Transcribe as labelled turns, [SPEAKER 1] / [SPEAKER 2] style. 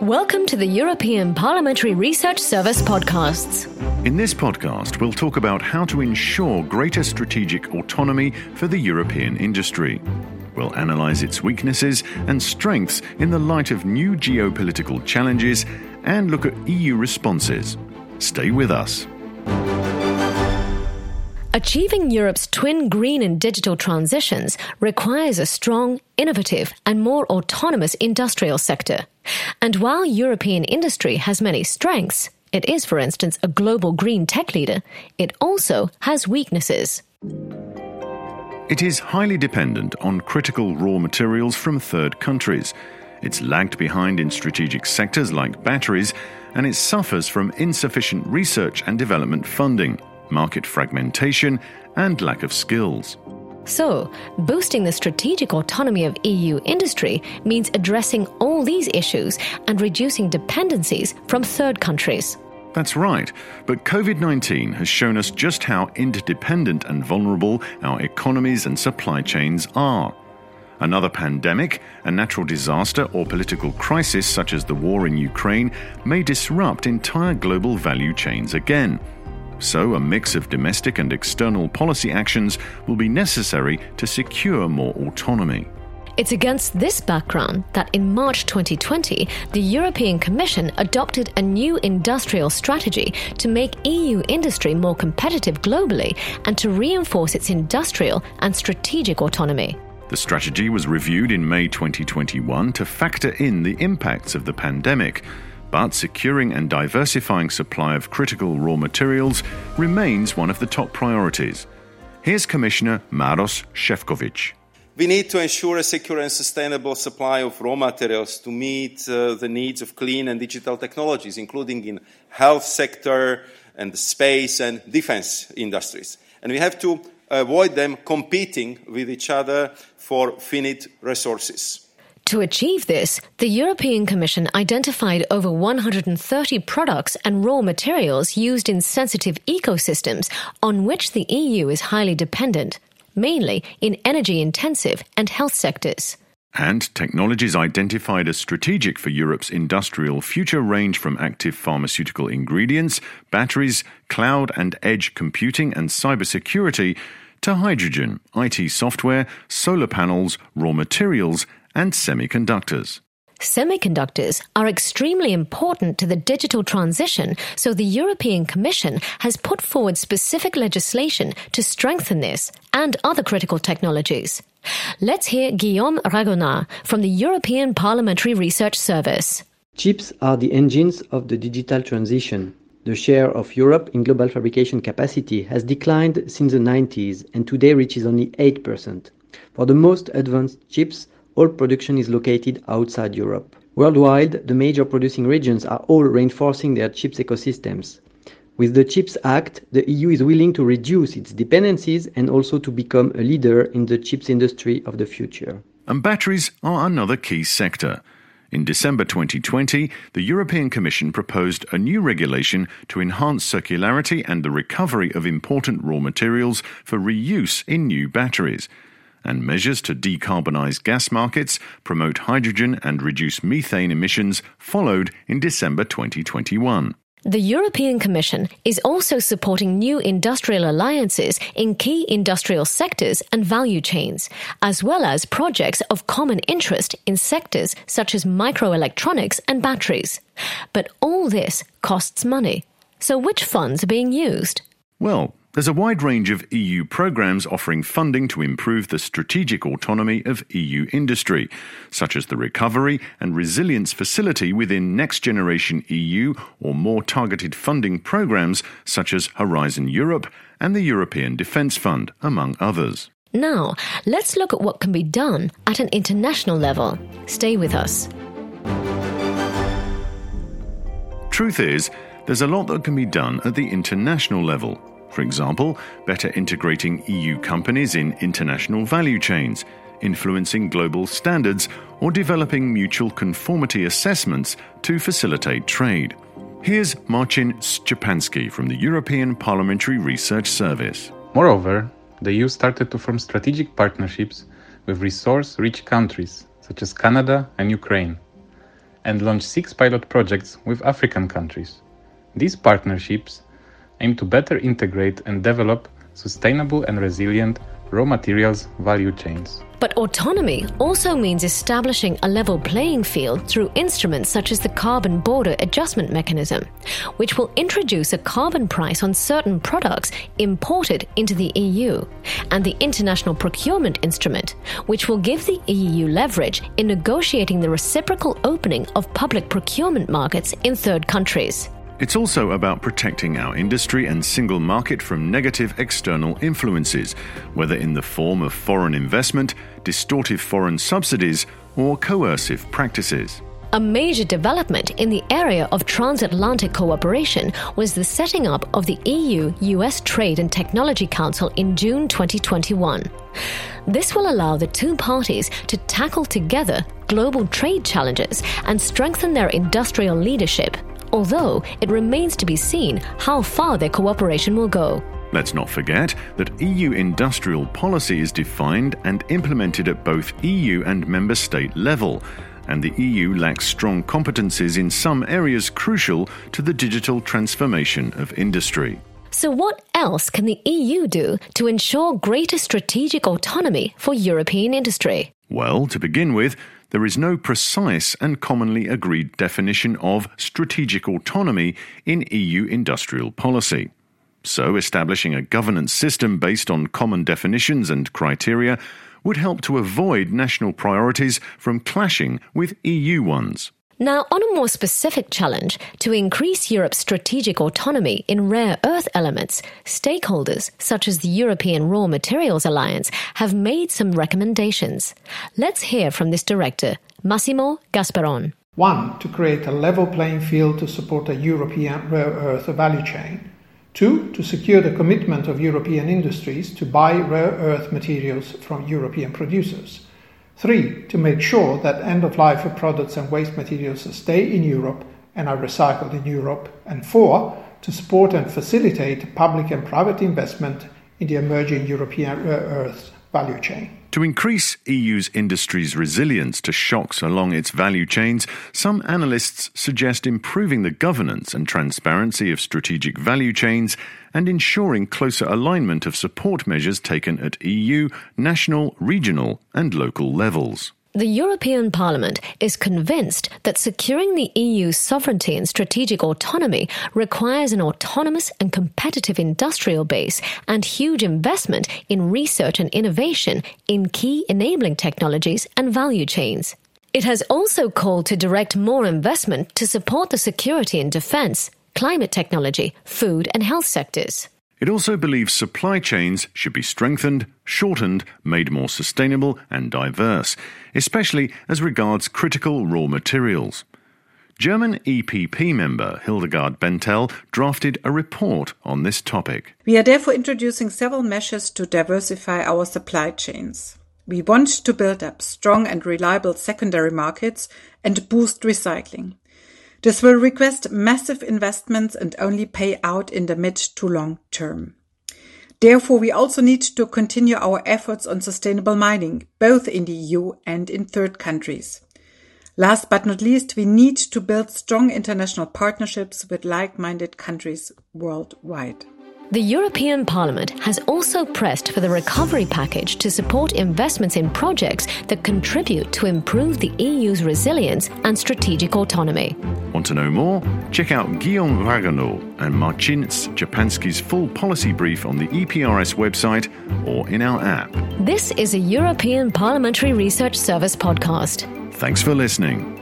[SPEAKER 1] Welcome to the European Parliamentary Research Service podcasts.
[SPEAKER 2] In this podcast, we'll talk about how to ensure greater strategic autonomy for the European industry. We'll analyse its weaknesses and strengths in the light of new geopolitical challenges and look at EU responses. Stay with us.
[SPEAKER 1] Achieving Europe's twin green and digital transitions requires a strong, innovative, and more autonomous industrial sector. And while European industry has many strengths, it is, for instance, a global green tech leader, it also has weaknesses.
[SPEAKER 2] It is highly dependent on critical raw materials from third countries. It's lagged behind in strategic sectors like batteries, and it suffers from insufficient research and development funding market fragmentation, and lack of skills.
[SPEAKER 1] So, boosting the strategic autonomy of EU industry means addressing all these issues and reducing dependencies from third countries.
[SPEAKER 2] That's right, but COVID 19 has shown us just how interdependent and vulnerable our economies and supply chains are. Another pandemic, a natural disaster, or political crisis such as the war in Ukraine may disrupt entire global value chains again so, a mix of domestic and external policy actions will be necessary to secure more autonomy.
[SPEAKER 1] It's against this background that in March 2020, the European Commission adopted a new industrial strategy to make EU industry more competitive globally and to reinforce its industrial and strategic autonomy.
[SPEAKER 2] The strategy was reviewed in May 2021 to factor in the impacts of the pandemic but securing and diversifying supply of critical raw materials remains one of the top priorities. Here's Commissioner Maros Sefcovic.
[SPEAKER 3] We need to ensure a secure and sustainable supply of raw materials to meet uh, the needs of clean and digital technologies, including in health sector and space and defense industries. And we have to avoid them competing with each other for finite resources.
[SPEAKER 1] To achieve this, the European Commission identified over 130 products and raw materials used in sensitive ecosystems on which the EU is highly dependent, mainly in energy intensive and health sectors.
[SPEAKER 2] And technologies identified as strategic for Europe's industrial future range from active pharmaceutical ingredients, batteries, cloud and edge computing, and cybersecurity to hydrogen, IT software, solar panels, raw materials, and semiconductors.
[SPEAKER 1] Semiconductors are extremely important to the digital transition, so the European Commission has put forward specific legislation to strengthen this and other critical technologies. Let's hear Guillaume Ragonnaud from the European Parliamentary Research Service.
[SPEAKER 4] Chips are the engines of the digital transition. The share of Europe in global fabrication capacity has declined since the 90s and today reaches only 8%. For the most advanced chips, all production is located outside Europe. Worldwide, the major producing regions are all reinforcing their chips ecosystems. With the CHIPS Act, the EU is willing to reduce its dependencies and also to become a leader in the chips industry of the future.
[SPEAKER 2] And batteries are another key sector. In December 2020, the European Commission proposed a new regulation to enhance circularity and the recovery of important raw materials for reuse in new batteries and measures to decarbonize gas markets, promote hydrogen, and reduce methane emissions followed in December 2021.
[SPEAKER 1] The European Commission is also supporting new industrial alliances in key industrial sectors and value chains, as well as projects of common interest in sectors such as microelectronics and batteries. But all this costs money. So which funds are being used?
[SPEAKER 2] Well, there's a wide range of EU programs offering funding to improve the strategic autonomy of EU industry, such as the Recovery and Resilience Facility within Next Generation EU or more targeted funding programs such as Horizon Europe and the European Defence Fund, among others.
[SPEAKER 1] Now, let's look at what can be done at an international level. Stay with us.
[SPEAKER 2] Truth is, there's a lot that can be done at the international level for example, better integrating EU companies in international value chains, influencing global standards, or developing mutual conformity assessments to facilitate trade. Here's Marcin Szczepanski from the European Parliamentary Research Service.
[SPEAKER 5] Moreover, the EU started to form strategic partnerships with resource rich countries such as Canada and Ukraine. and launched six pilot projects with African countries. These partnerships aim to better integrate and develop sustainable and resilient raw materials value chains.
[SPEAKER 1] But autonomy also means establishing a level playing field through instruments such as the Carbon Border Adjustment Mechanism, which will introduce a carbon price on certain products imported into the EU, and the International Procurement Instrument, which will give the EU leverage in negotiating the reciprocal opening of public procurement markets in third countries.
[SPEAKER 2] It's also about protecting our industry and single market from negative external influences, whether in the form of foreign investment, distortive foreign subsidies, or coercive practices.
[SPEAKER 1] A major development in the area of transatlantic cooperation was the setting up of the EU US Trade and Technology Council in June 2021. This will allow the two parties to tackle together global trade challenges and strengthen their industrial leadership although it remains to be seen how far their cooperation will go.
[SPEAKER 2] Let's not forget that EU industrial policy is defined and implemented at both EU and member state level, and the EU lacks strong competences in some areas crucial to the digital transformation of industry.
[SPEAKER 1] So, what else can the EU do to ensure greater strategic autonomy for European industry?
[SPEAKER 2] Well, to begin with, there is no precise and commonly agreed definition of strategic autonomy in EU industrial policy. So, establishing a governance system based on common definitions and criteria would help to avoid national priorities from clashing with EU ones.
[SPEAKER 1] Now, on a more specific challenge to increase Europe's strategic autonomy in rare earth elements, stakeholders such as the European Raw Materials Alliance have made some recommendations. Let's hear from this director, Massimo Gasparon.
[SPEAKER 6] One, to create a level playing field to support a European rare earth value chain. Two, to secure the commitment of European industries to buy rare earth materials from European producers. Three, to make sure that end of life products and waste materials stay in Europe and are recycled in Europe. And four, to support and facilitate public and private investment in the emerging European uh, rare earths value chain.
[SPEAKER 2] To increase EU's industry's resilience to shocks along its value chains, some analysts suggest improving the governance and transparency of strategic value chains and ensuring closer alignment of support measures taken at EU, national, regional, and local levels.
[SPEAKER 1] The European Parliament is convinced that securing the EU's sovereignty and strategic autonomy requires an autonomous and competitive industrial base and huge investment in research and innovation in key enabling technologies and value chains. It has also called to direct more investment to support the security and defense, climate technology, food and health sectors.
[SPEAKER 2] It also believes supply chains should be strengthened, shortened, made more sustainable and diverse, especially as regards critical raw materials. German EPP member Hildegard Bentele drafted a report on this topic.
[SPEAKER 7] We are therefore introducing several measures to diversify our supply chains. We want to build up strong and reliable secondary markets and boost recycling. This will request massive investments and only pay out in the mid to long term. Therefore, we also need to continue our efforts on sustainable mining, both in the EU and in third countries. Last but not least, we need to build strong international partnerships with like-minded countries worldwide.
[SPEAKER 1] The European Parliament has also pressed for the recovery package to support investments in projects that contribute to improve the EU's resilience and strategic autonomy.
[SPEAKER 2] Want to know more? Check out Guillaume Ragonnaud and Marcin Szczepanski's full policy brief on the EPRS website or in our app.
[SPEAKER 1] This is a European Parliamentary Research Service podcast.
[SPEAKER 2] Thanks for listening.